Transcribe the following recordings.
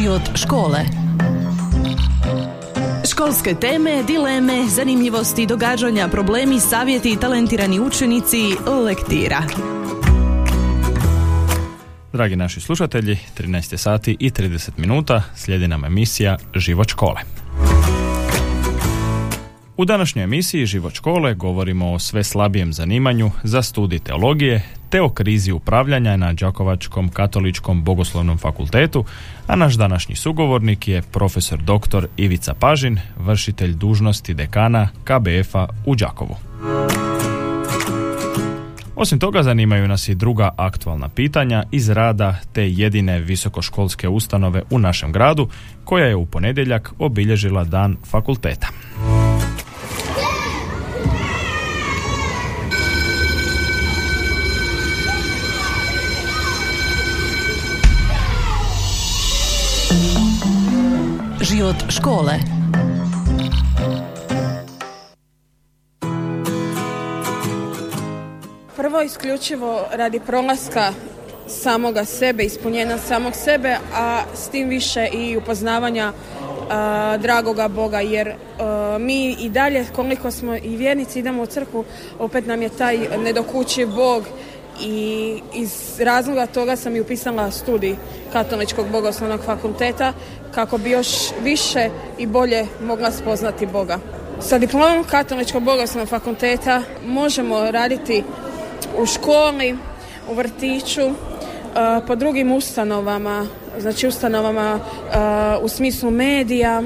Život škole. Školske teme, dileme, zanimljivosti, događanja, problemi, savjeti, talentirani učenici, lektira. Dragi naši slušatelji, 13 sati i 30 minuta slijedi nam emisija Život škole. U današnjoj emisiji Život škole govorimo o sve slabijem zanimanju za studij teologije te o krizi upravljanja na Đakovačkom katoličkom bogoslovnom fakultetu, a naš današnji sugovornik je profesor dr. Ivica Pažin, vršitelj dužnosti dekana KBF-a u Đakovu. Osim toga zanimaju nas i druga aktualna pitanja iz rada te jedine visokoškolske ustanove u našem gradu koja je u ponedjeljak obilježila dan fakulteta. Život škole. Prvo isključivo radi prolaska samoga sebe, ispunjenja samog sebe, a s tim više i upoznavanja a, dragoga Boga, jer mi i dalje, koliko smo i vjernici idemo u crkvu, opet nam je taj nedokući Bog i iz razloga toga sam i upisala studij Katoličkog bogoslovnog fakulteta kako bi još više i bolje mogla spoznati Boga. Sa diplomom Katoličkog bogoslovnog fakulteta možemo raditi u školi, u vrtiću, uh, po drugim ustanovama, znači ustanovama uh, u smislu medija,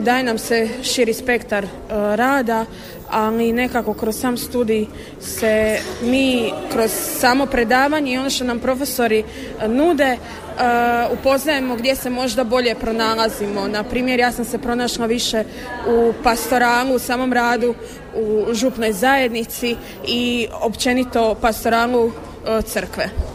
daje nam se širi spektar rada, ali nekako kroz sam studij se mi kroz samo predavanje i ono što nam profesori nude upoznajemo gdje se možda bolje pronalazimo. Na primjer, ja sam se pronašla više u pastoralu, u samom radu, u župnoj zajednici i općenito pastoralu crkve.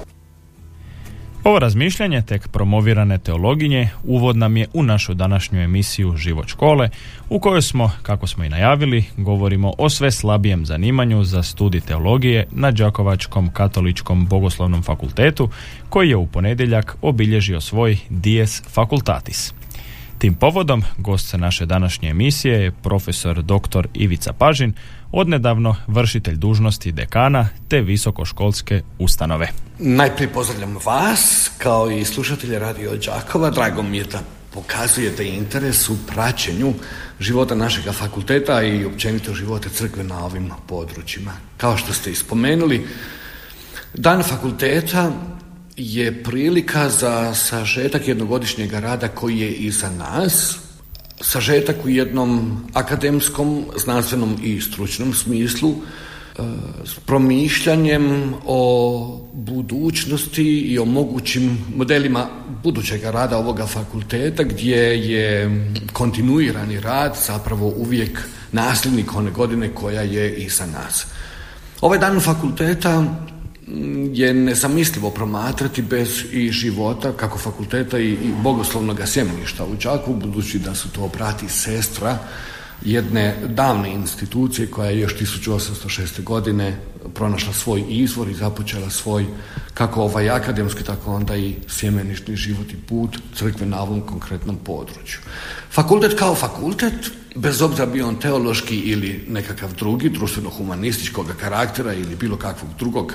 Ovo razmišljanje tek promovirane teologinje uvod nam je u našu današnju emisiju Život škole u kojoj smo, kako smo i najavili, govorimo o sve slabijem zanimanju za studij teologije na Đakovačkom katoličkom bogoslovnom fakultetu koji je u ponedjeljak obilježio svoj dies facultatis. Tim povodom gost naše današnje emisije je profesor dr. Ivica Pažin, odnedavno vršitelj dužnosti dekana te visokoškolske ustanove. Najprije pozdravljam vas kao i slušatelje Radio Đakova. Drago mi je da pokazujete interes u praćenju života našega fakulteta i općenito života crkve na ovim područjima. Kao što ste ispomenuli, dan fakulteta je prilika za sažetak jednogodišnjeg rada koji je iza nas, sažetak u jednom akademskom, znanstvenom i stručnom smislu, e, s promišljanjem o budućnosti i o mogućim modelima budućeg rada ovoga fakulteta gdje je kontinuirani rad zapravo uvijek nasljednik one godine koja je iza nas. Ovaj dan fakulteta je nezamislivo promatrati bez i života kako fakulteta i, i bogoslovnog sjemeništa u Čaku, budući da su to brati i sestra jedne davne institucije koja je još 1806. godine pronašla svoj izvor i započela svoj kako ovaj akademski, tako onda i sjemenišni život i put crkve na ovom konkretnom području. Fakultet kao fakultet bez obzira bio on teološki ili nekakav drugi, društveno-humanističkog karaktera ili bilo kakvog drugog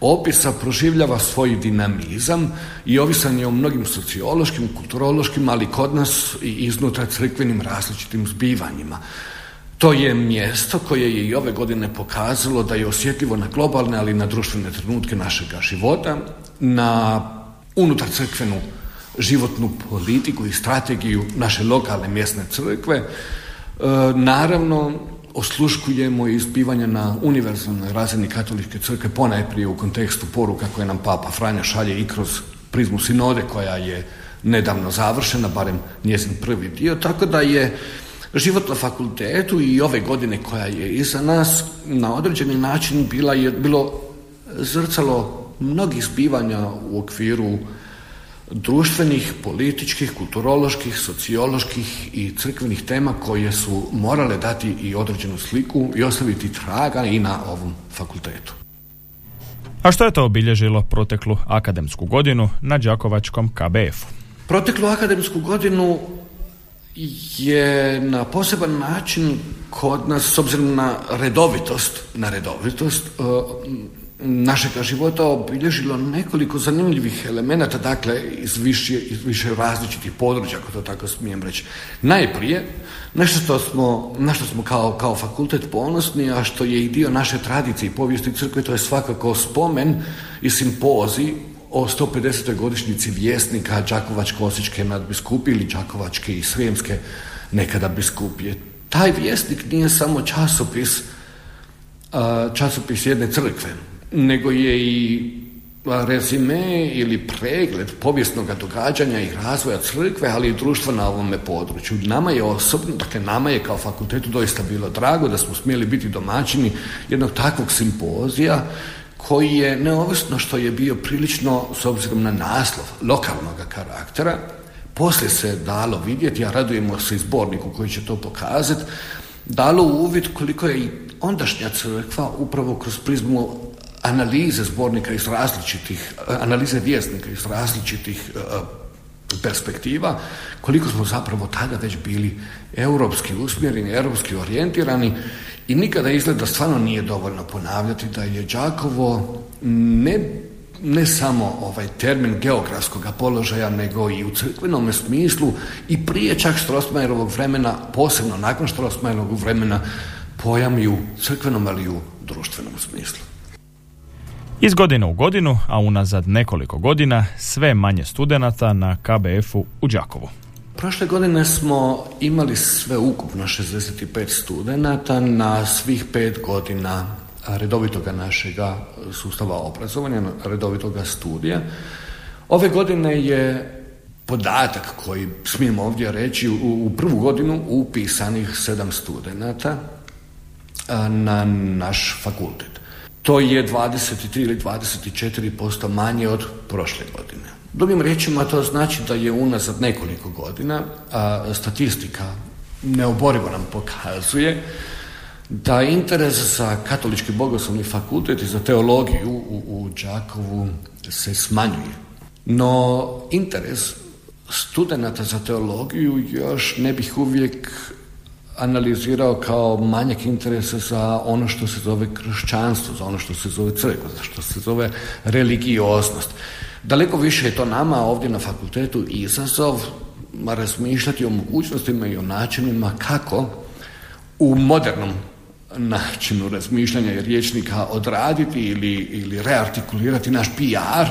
opisa, proživljava svoj dinamizam i ovisan je o mnogim sociološkim, kulturološkim, ali kod nas i iznutra crkvenim različitim zbivanjima. To je mjesto koje je i ove godine pokazalo da je osjetljivo na globalne, ali i na društvene trenutke našega života, na unutar crkvenu životnu politiku i strategiju naše lokalne mjesne crkve, naravno, osluškujemo izbivanja na univerzalnoj razini katoličke crkve ponajprije u kontekstu poruka koje nam Papa Franja šalje i kroz prizmu sinode koja je nedavno završena, barem njezin prvi dio, tako da je život na fakultetu i ove godine koja je iza nas na određeni način bila je, bilo zrcalo mnogih zbivanja u okviru društvenih, političkih, kulturoloških, socioloških i crkvenih tema koje su morale dati i određenu sliku i ostaviti traga i na ovom fakultetu. A što je to obilježilo proteklu akademsku godinu na Đakovačkom KBF-u? Proteklu akademsku godinu je na poseban način kod nas, s obzirom na redovitost, na redovitost e, našega života obilježilo nekoliko zanimljivih elemenata, dakle iz više, iz više različitih područja, ako to tako smijem reći. Najprije, nešto što smo, na što smo kao, kao fakultet ponosni, a što je i dio naše tradicije i povijesti crkve, to je svakako spomen i simpozi o 150. godišnjici vjesnika Đakovačko-Osječke nadbiskupije ili Đakovačke i Srijemske nekada biskupije. Taj vjesnik nije samo časopis, časopis jedne crkve, nego je i rezime ili pregled povijesnog događanja i razvoja crkve, ali i društva na ovome području. Nama je osobno, dakle nama je kao fakultetu doista bilo drago da smo smjeli biti domaćini jednog takvog simpozija koji je, neovisno što je bio prilično, s obzirom na naslov, lokalnog karaktera, poslije se dalo vidjeti, a radujemo se izborniku koji će to pokazati, dalo uvid koliko je i ondašnja crkva upravo kroz prizmu analize zbornika iz različitih, analize vjesnika iz različitih e, perspektiva, koliko smo zapravo tada već bili europski usmjereni, europski orijentirani i nikada izgleda stvarno nije dovoljno ponavljati da je Đakovo ne, ne samo ovaj termin geografskog položaja, nego i u crkvenom smislu i prije čak Strossmayerovog vremena, posebno nakon Strossmayerovog vremena, pojam i u crkvenom, ali i u društvenom smislu. Iz godine u godinu, a unazad nekoliko godina, sve manje studenata na KBF-u u Đakovu. Prošle godine smo imali sve ukupno 65 studenata na svih pet godina redovitoga našega sustava obrazovanja, redovitoga studija. Ove godine je podatak koji smijemo ovdje reći u prvu godinu upisanih sedam studenata na naš fakultet. To je 23 ili 24% manje od prošle godine. Drugim riječima to znači da je unazad nekoliko godina, a statistika neoborivo nam pokazuje da interes za katolički bogoslovni fakultet i za teologiju u, u Đakovu se smanjuje. No interes studenata za teologiju još ne bih uvijek analizirao kao manjak interesa za ono što se zove kršćanstvo, za ono što se zove crkva, za što se zove religioznost. Daleko više je to nama ovdje na fakultetu izazov razmišljati o mogućnostima i o načinima kako u modernom načinu razmišljanja i riječnika odraditi ili, ili reartikulirati naš PR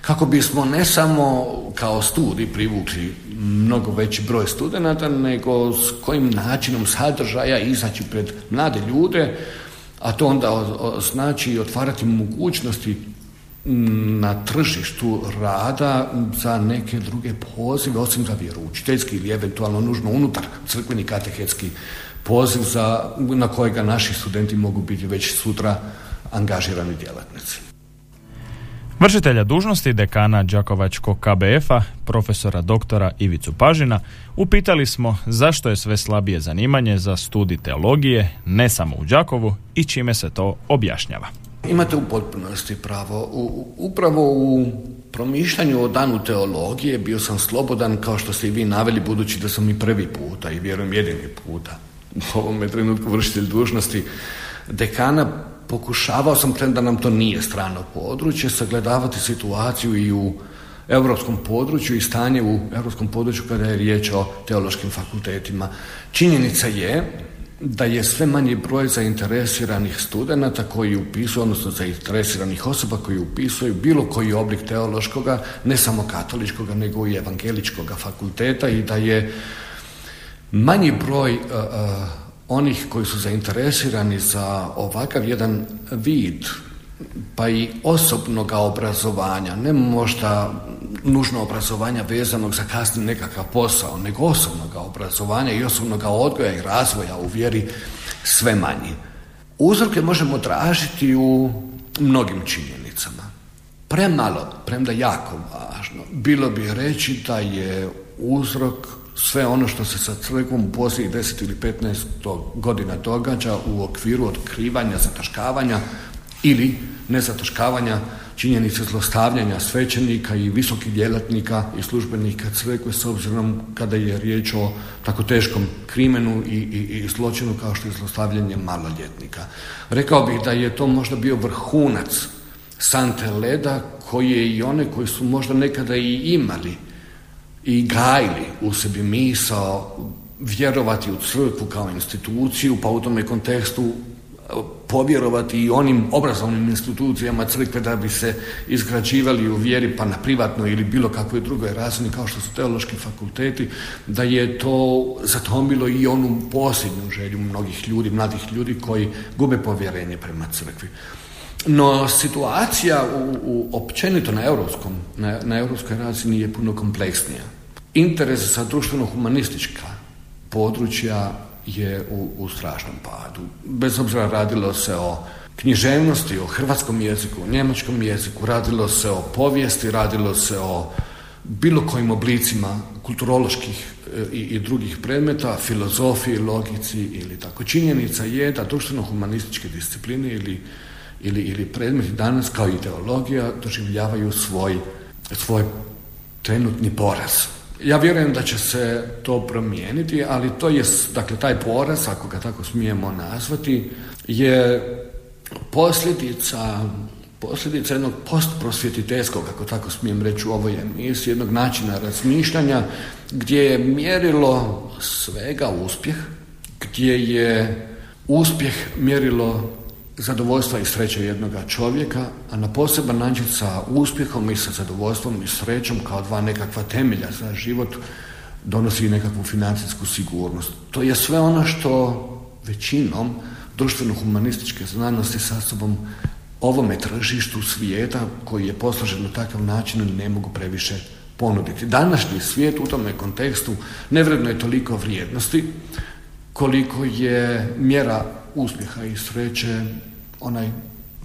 kako bismo ne samo kao studij privukli mnogo veći broj studenata, nego s kojim načinom sadržaja izaći pred mlade ljude, a to onda znači otvarati mogućnosti na tržištu rada za neke druge pozive, osim za vjeroučiteljski ili eventualno nužno unutar crkveni katehetski poziv za, na kojega naši studenti mogu biti već sutra angažirani djelatnici. Vršitelja dužnosti dekana Đakovačkog KBF-a, profesora doktora Ivicu Pažina, upitali smo zašto je sve slabije zanimanje za studij teologije, ne samo u Đakovu i čime se to objašnjava. Imate u potpunosti pravo. U, upravo u promišljanju o danu teologije bio sam slobodan, kao što ste i vi naveli, budući da sam i prvi puta i vjerujem jedini puta u ovome trenutku vršitelj dužnosti dekana pokušavao sam, da nam to nije strano područje, sagledavati situaciju i u europskom području i stanje u europskom području kada je riječ o teološkim fakultetima. Činjenica je da je sve manji broj zainteresiranih studenata koji upisuju, odnosno zainteresiranih osoba koji upisuju bilo koji oblik teološkoga, ne samo katoličkoga, nego i evangeličkoga fakulteta i da je manji broj onih koji su zainteresirani za ovakav jedan vid pa i osobnog obrazovanja, ne možda nužno obrazovanja vezanog za kasni nekakav posao, nego osobnog obrazovanja i osobnog odgoja i razvoja u vjeri sve manji. Uzroke možemo tražiti u mnogim činjenicama. Premalo, premda jako važno, bilo bi reći da je uzrok sve ono što se sa crkvom u posljednjih 10 ili 15 godina događa u okviru otkrivanja, zataškavanja ili nezataškavanja činjenice zlostavljanja svećenika i visokih djelatnika i službenika crkve s obzirom kada je riječ o tako teškom krimenu i, i, i zločinu kao što je zlostavljanje maloljetnika. Rekao bih da je to možda bio vrhunac sante leda koje i one koji su možda nekada i imali i gajili u sebi misao vjerovati u crkvu kao instituciju, pa u tome kontekstu povjerovati i onim obrazovnim institucijama crkve da bi se izgrađivali u vjeri pa na privatnoj ili bilo kakvoj drugoj razini kao što su teološki fakulteti, da je to zatomilo i onu posljednju želju mnogih ljudi, mladih ljudi koji gube povjerenje prema crkvi. No situacija u, u općenito na europskom, na, na europskoj razini je puno kompleksnija. Interes za društveno-humanistička područja je u, u strašnom padu. Bez obzira radilo se o književnosti, o hrvatskom jeziku, o njemačkom jeziku, radilo se o povijesti, radilo se o bilo kojim oblicima kulturoloških e, i, i drugih predmeta, filozofiji, logici ili tako. Činjenica je da društveno-humanističke discipline ili, ili, ili predmeti danas kao ideologija doživljavaju svoj, svoj trenutni poraz. Ja vjerujem da će se to promijeniti, ali to je, dakle, taj poraz, ako ga tako smijemo nazvati, je posljedica posljedica jednog postprosvjetiteljskog, ako tako smijem reći u ovoj emisiji, jednog načina razmišljanja gdje je mjerilo svega uspjeh, gdje je uspjeh mjerilo zadovoljstva i sreće jednoga čovjeka, a na poseban način sa uspjehom i sa zadovoljstvom i srećom kao dva nekakva temelja za život donosi nekakvu financijsku sigurnost. To je sve ono što većinom društveno-humanističke znanosti sa sobom ovome tržištu svijeta koji je posložen na takav način ne mogu previše ponuditi. Današnji svijet u tome kontekstu nevredno je toliko vrijednosti koliko je mjera uspjeha i sreće onaj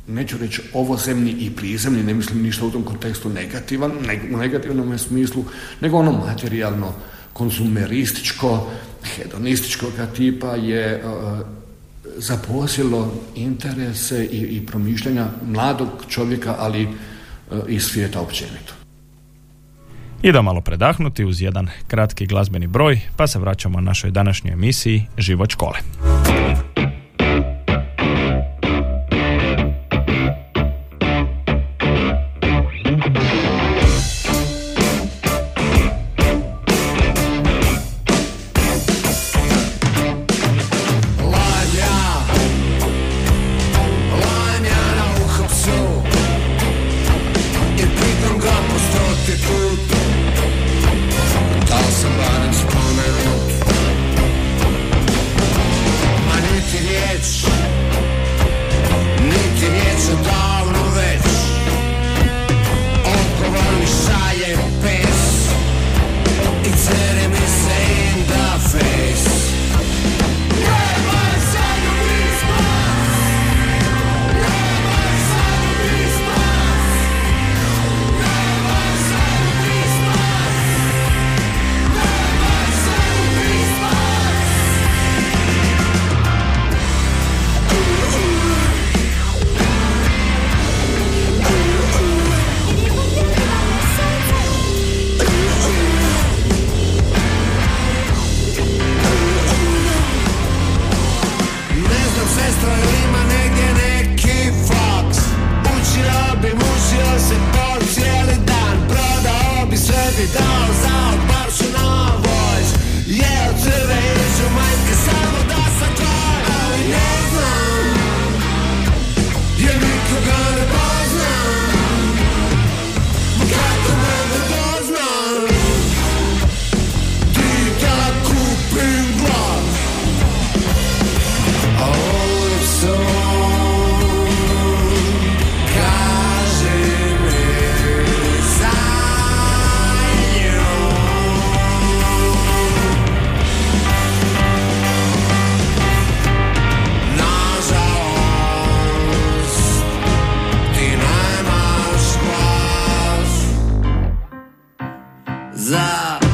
neću reći ovozemni i prizemni, ne mislim ništa u tom kontekstu negativan, u negativnom smislu, nego ono materijalno, konzumerističko, hedonističkog tipa je uh, zaposjelo interese i, i promišljanja mladog čovjeka, ali uh, i svijeta općenito. da malo predahnuti uz jedan kratki glazbeni broj, pa se vraćamo našoj današnjoj emisiji Život škole. the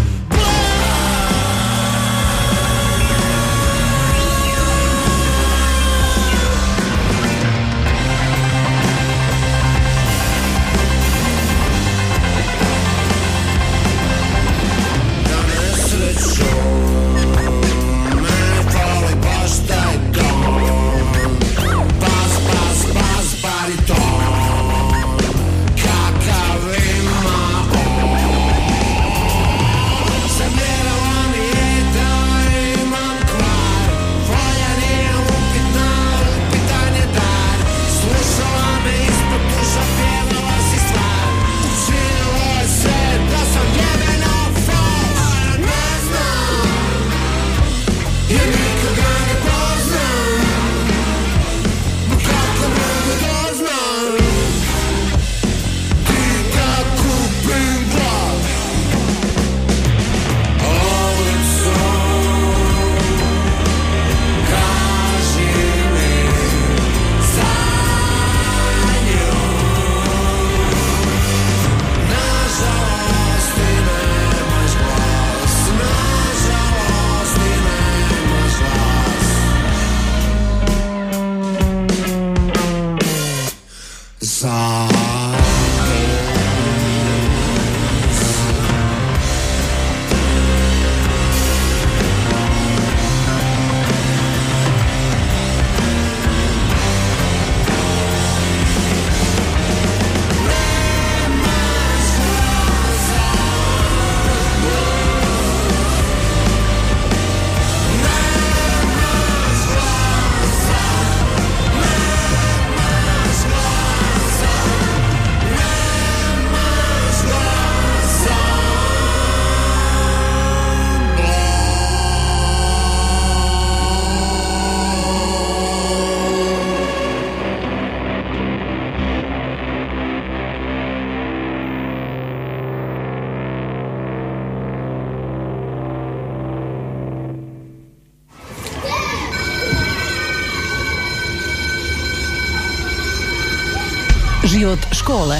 Život škole.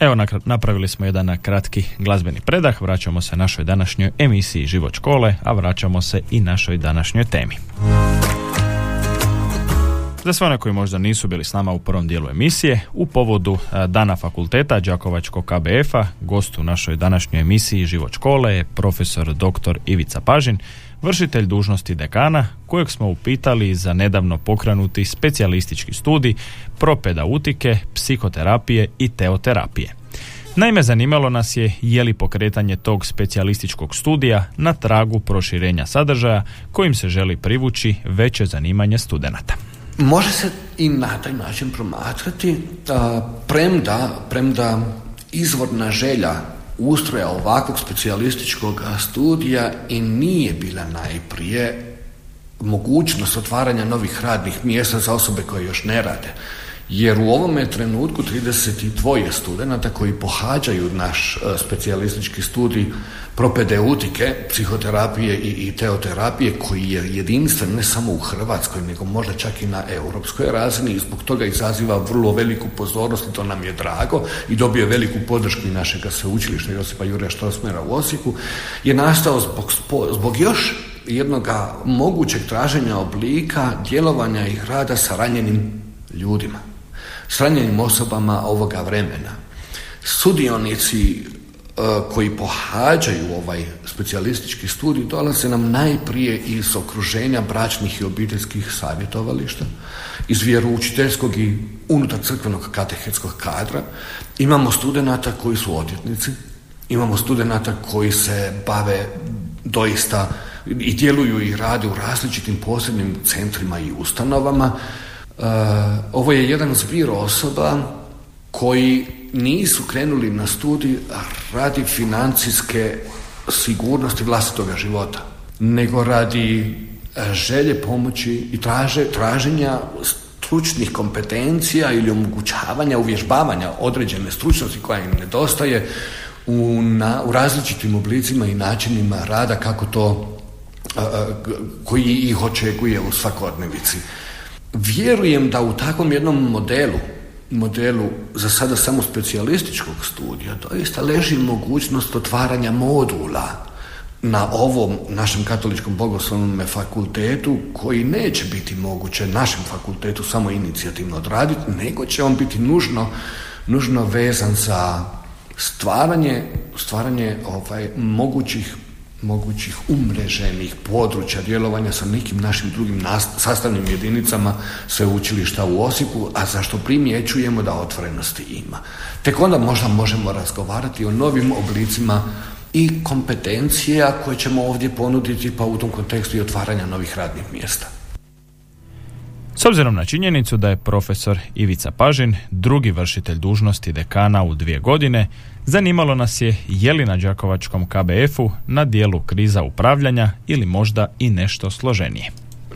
Evo napravili smo jedan kratki glazbeni predah, vraćamo se našoj današnjoj emisiji Život škole, a vraćamo se i našoj današnjoj temi. Za sve one koji možda nisu bili s nama u prvom dijelu emisije, u povodu e, Dana fakulteta Đakovačkog KBF-a, gost u našoj današnjoj emisiji Život škole je profesor dr. Ivica Pažin, vršitelj dužnosti dekana, kojeg smo upitali za nedavno pokrenuti specijalistički studij propedautike, psihoterapije i teoterapije. Naime, zanimalo nas je je li pokretanje tog specijalističkog studija na tragu proširenja sadržaja kojim se želi privući veće zanimanje studenata. Može se i na taj način promatrati, premda, premda izvorna želja ustroja ovakvog specijalističkog studija i nije bila najprije mogućnost otvaranja novih radnih mjesta za osobe koje još ne rade. Jer u ovome trenutku 32 studenta koji pohađaju naš e, specijalistički studij propedeutike, psihoterapije i, i teoterapije koji je jedinstven ne samo u Hrvatskoj nego možda čak i na europskoj razini i zbog toga izaziva vrlo veliku pozornost i to nam je drago i dobio veliku podršku i našega sveučilišta Josipa Jurija Štrosmera u Osijeku je nastao zbog, zbog još jednog mogućeg traženja oblika djelovanja i rada sa ranjenim ljudima, s ranjenim osobama ovoga vremena. Sudionici E, koji pohađaju ovaj specijalistički studij dolaze nam najprije iz okruženja bračnih i obiteljskih savjetovališta, iz vjeroučiteljskog i unutar crkvenog katehetskog kadra. Imamo studenata koji su odvjetnici, imamo studenata koji se bave doista i djeluju i rade u različitim posebnim centrima i ustanovama. E, ovo je jedan zbir osoba koji nisu krenuli na studij radi financijske sigurnosti vlastitoga života, nego radi e, želje pomoći i traže, traženja stručnih kompetencija ili omogućavanja, uvježbavanja određene stručnosti koja im nedostaje u, na, u različitim oblicima i načinima rada kako to e, e, koji ih očekuje u svakodnevici. Vjerujem da u takvom jednom modelu modelu za sada samo specijalističkog studija doista leži mogućnost otvaranja modula na ovom našem katoličkom bogoslovnom fakultetu koji neće biti moguće našem fakultetu samo inicijativno odraditi, nego će on biti nužno, nužno vezan za stvaranje, stvaranje ovaj, mogućih mogućih umreženih područja djelovanja sa nekim našim drugim sastavnim jedinicama sveučilišta u Osijeku, a zašto primjećujemo da otvorenosti ima. Tek onda možda možemo razgovarati o novim oblicima i kompetencija koje ćemo ovdje ponuditi, pa u tom kontekstu i otvaranja novih radnih mjesta. Obzirom na činjenicu da je profesor Ivica Pažin drugi vršitelj dužnosti dekana u dvije godine, zanimalo nas je je li na Đakovačkom KBF-u na dijelu kriza upravljanja ili možda i nešto složenije.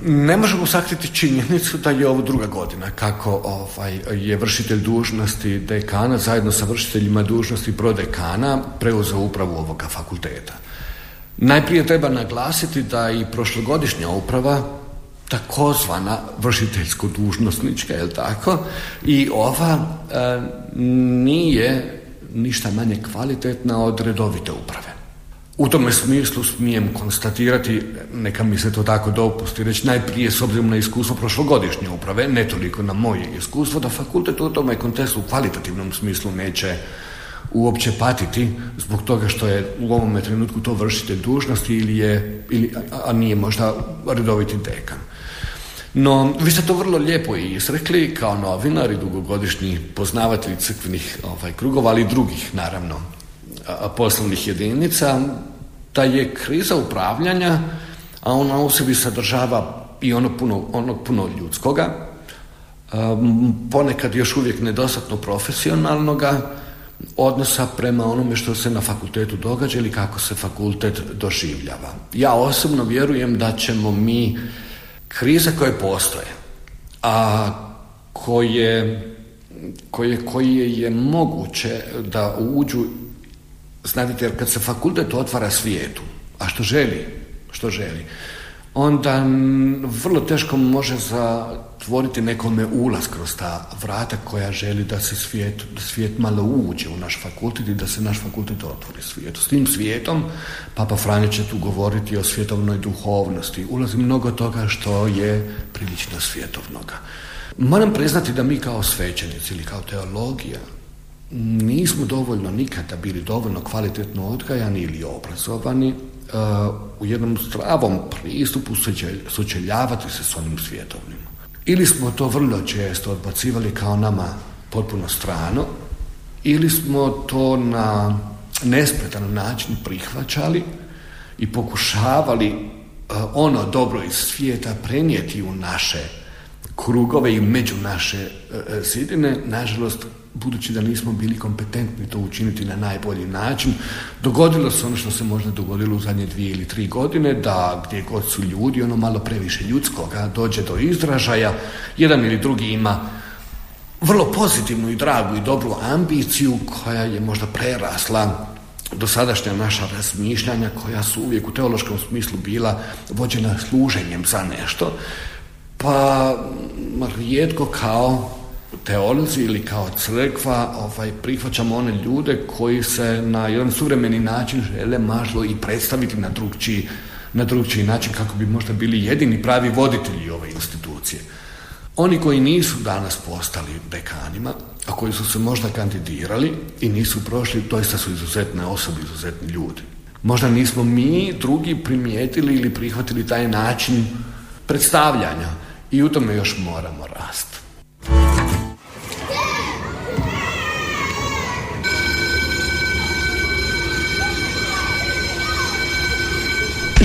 Ne možemo sakriti činjenicu da je ovo druga godina kako ovaj, je vršitelj dužnosti dekana zajedno sa vršiteljima dužnosti prodekana preuzeo upravu ovoga fakulteta. Najprije treba naglasiti da i prošlogodišnja uprava takozvana vršiteljsko dužnosnička, je tako? I ova e, nije ništa manje kvalitetna od redovite uprave. U tome smislu smijem konstatirati, neka mi se to tako dopusti, reći najprije s obzirom na iskustvo prošlogodišnje uprave, ne toliko na moje iskustvo, da fakultet u tome kontekstu u kvalitativnom smislu neće uopće patiti zbog toga što je u ovome trenutku to vršitelj dužnosti ili je, ili, a nije možda redoviti dekan. No, vi ste to vrlo lijepo i isrekli kao novinar i dugogodišnji poznavatelji crkvenih ovaj, krugova, ali i drugih, naravno, poslovnih jedinica, da je kriza upravljanja, a ona u sebi sadržava i ono puno, ono puno ljudskoga, ponekad još uvijek nedostatno profesionalnoga odnosa prema onome što se na fakultetu događa ili kako se fakultet doživljava. Ja osobno vjerujem da ćemo mi krize koje postoje, a koje, koje, koje je moguće da uđu, znate, jer kad se fakultet otvara svijetu, a što želi, što želi, onda vrlo teško može zatvoriti nekome ulaz kroz ta vrata koja želi da se svijet, da svijet malo uđe u naš fakultet i da se naš fakultet otvori svijetu. S tim svijetom Papa Franjo će tu govoriti o svjetovnoj duhovnosti. Ulazi mnogo toga što je prilično svjetovnoga. Moram priznati da mi kao svećenici ili kao teologija nismo dovoljno nikada bili dovoljno kvalitetno odgajani ili obrazovani uh, u jednom zdravom pristupu sučeljavati se s onim svjetovnim. Ili smo to vrlo često odbacivali kao nama potpuno strano, ili smo to na nespretan način prihvaćali i pokušavali uh, ono dobro iz svijeta prenijeti u naše krugove i među naše zidine. Nažalost, budući da nismo bili kompetentni to učiniti na najbolji način, dogodilo se ono što se možda dogodilo u zadnje dvije ili tri godine, da gdje god su ljudi, ono malo previše ljudskoga dođe do izražaja, jedan ili drugi ima vrlo pozitivnu i dragu i dobru ambiciju koja je možda prerasla dosadašnja naša razmišljanja koja su uvijek u teološkom smislu bila vođena služenjem za nešto, pa rijetko kao teolozi ili kao crkva ovaj, prihvaćamo one ljude koji se na jedan suvremeni način žele mažlo i predstaviti na drugčiji, na drugčiji način kako bi možda bili jedini pravi voditelji ove institucije. Oni koji nisu danas postali dekanima, a koji su se možda kandidirali i nisu prošli, doista su izuzetne osobe, izuzetni ljudi. Možda nismo mi drugi primijetili ili prihvatili taj način predstavljanja i u tome još moramo rasti.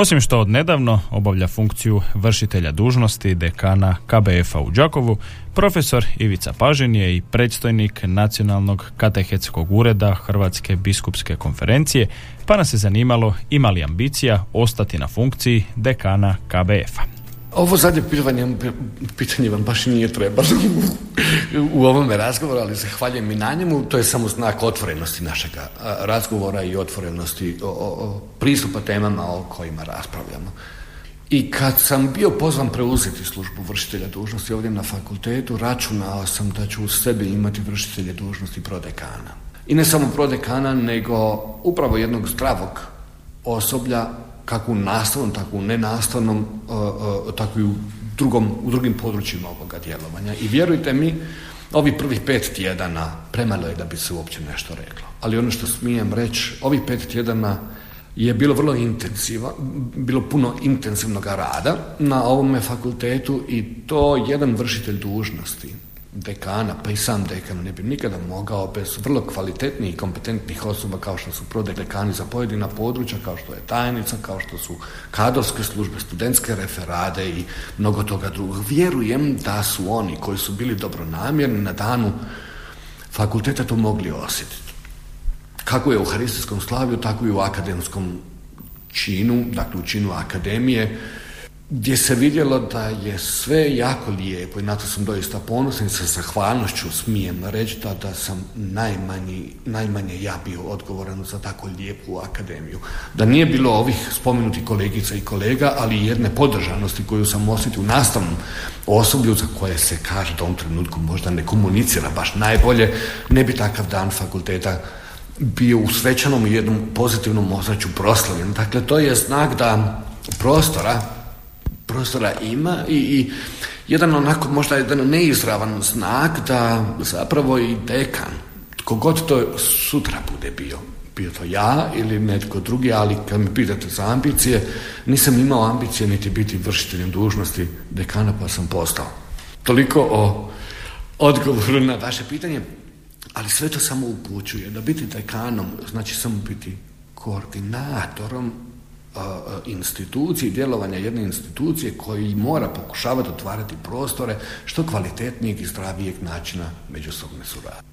Osim što odnedavno obavlja funkciju vršitelja dužnosti dekana KBF-a u Đakovu, profesor Ivica Pažin je i predstojnik Nacionalnog katehetskog ureda Hrvatske biskupske konferencije, pa nas je zanimalo ima li ambicija ostati na funkciji dekana KBF-a. Ovo zadnje pitanje, pitanje vam baš nije trebalo u ovome razgovoru, ali zahvaljujem i na njemu. To je samo znak otvorenosti našeg razgovora i otvorenosti o, o, pristupa temama o kojima raspravljamo. I kad sam bio pozvan preuzeti službu vršitelja dužnosti ovdje na fakultetu, računao sam da ću u sebi imati vršitelje dužnosti prodekana. I ne samo prodekana, nego upravo jednog zdravog osoblja kako u nastavnom, tako u nenastavnom, e, e, tako i u, drugom, u drugim područjima ovoga djelovanja. I vjerujte mi, ovih prvih pet tjedana premalo je da bi se uopće nešto reklo. Ali ono što smijem reći, ovih pet tjedana je bilo vrlo intenziva, bilo puno intenzivnog rada na ovome fakultetu i to jedan vršitelj dužnosti dekana, pa i sam dekan ne bi nikada mogao bez vrlo kvalitetnih i kompetentnih osoba kao što su prodekani za pojedina područja, kao što je tajnica, kao što su kadrovske službe, studentske referade i mnogo toga drugog. Vjerujem da su oni koji su bili dobronamjerni na danu fakulteta to mogli osjetiti. Kako je u Haristijskom slaviju, tako i u akademskom činu, dakle u činu akademije, gdje se vidjelo da je sve jako lijepo i na to sam doista ponosan i sa zahvalnošću smijem reći da, da sam najmanji, najmanje ja bio odgovoran za tako lijepu akademiju. Da nije bilo ovih spomenutih kolegica i kolega, ali i jedne podržanosti koju sam osjetio u nastavnom osoblju za koje se kaže da u ovom trenutku možda ne komunicira baš najbolje, ne bi takav dan fakulteta bio u svečanom i jednom pozitivnom ozračju proslavljen. Dakle, to je znak da prostora prostora ima i, i jedan onako možda jedan neizravan znak da zapravo i dekan, tko god to sutra bude bio, bio to ja ili netko drugi, ali kad me pitate za ambicije, nisam imao ambicije niti biti vršiteljem dužnosti dekana pa sam postao. Toliko o odgovoru na vaše pitanje, ali sve to samo upućuje da biti dekanom znači samo biti koordinatorom institucije, djelovanja jedne institucije koji mora pokušavati otvarati prostore što kvalitetnijeg i zdravijeg načina međusobne suradnje.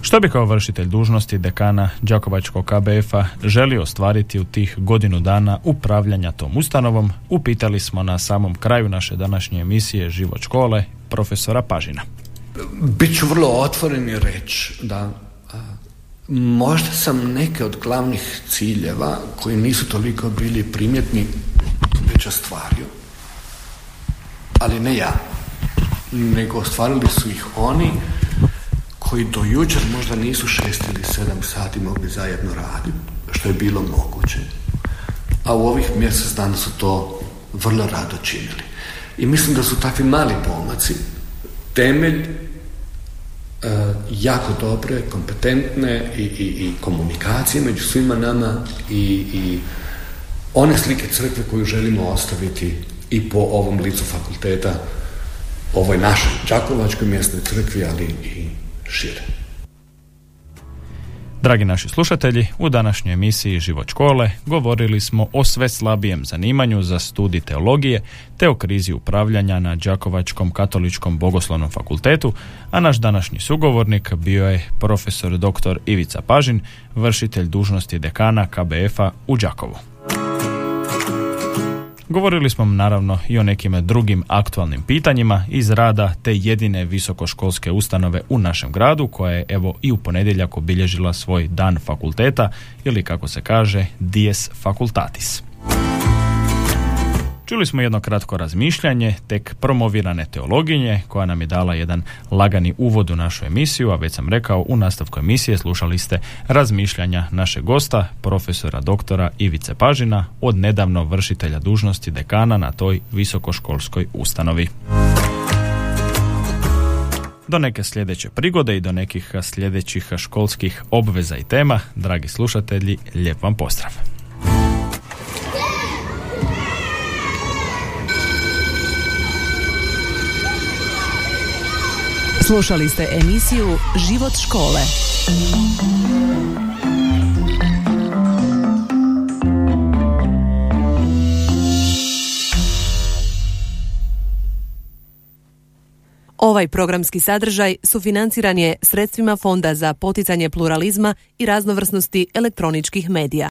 Što bi kao vršitelj dužnosti dekana Đakovačkog KBF-a želio ostvariti u tih godinu dana upravljanja tom ustanovom, upitali smo na samom kraju naše današnje emisije Život škole profesora Pažina. Biću vrlo otvoren i reći da možda sam neke od glavnih ciljeva koji nisu toliko bili primjetni već ostvario. Ali ne ja, nego ostvarili su ih oni koji do jučer možda nisu šest ili sedam sati mogli zajedno raditi, što je bilo moguće. A u ovih mjesec dana su to vrlo rado činili. I mislim da su takvi mali pomaci temelj jako dobre, kompetentne i, i, i komunikacije među svima nama i, i one slike crkve koju želimo ostaviti i po ovom licu fakulteta ovoj našoj Čakovačkoj mjesnoj crkvi, ali i šire. Dragi naši slušatelji, u današnjoj emisiji Život škole govorili smo o sve slabijem zanimanju za studij teologije te o krizi upravljanja na Đakovačkom katoličkom bogoslovnom fakultetu, a naš današnji sugovornik bio je profesor dr. Ivica Pažin, vršitelj dužnosti dekana KBF-a u Đakovu. Govorili smo naravno i o nekim drugim aktualnim pitanjima iz rada te jedine visokoškolske ustanove u našem gradu koja je evo i u ponedjeljak obilježila svoj dan fakulteta ili kako se kaže dies facultatis. Čuli smo jedno kratko razmišljanje, tek promovirane teologinje, koja nam je dala jedan lagani uvod u našu emisiju, a već sam rekao, u nastavku emisije slušali ste razmišljanja našeg gosta, profesora doktora Ivice Pažina, od nedavno vršitelja dužnosti dekana na toj visokoškolskoj ustanovi. Do neke sljedeće prigode i do nekih sljedećih školskih obveza i tema, dragi slušatelji, lijep vam pozdrav! Slušali ste emisiju Život škole. Ovaj programski sadržaj sufinanciran je sredstvima Fonda za poticanje pluralizma i raznovrsnosti elektroničkih medija.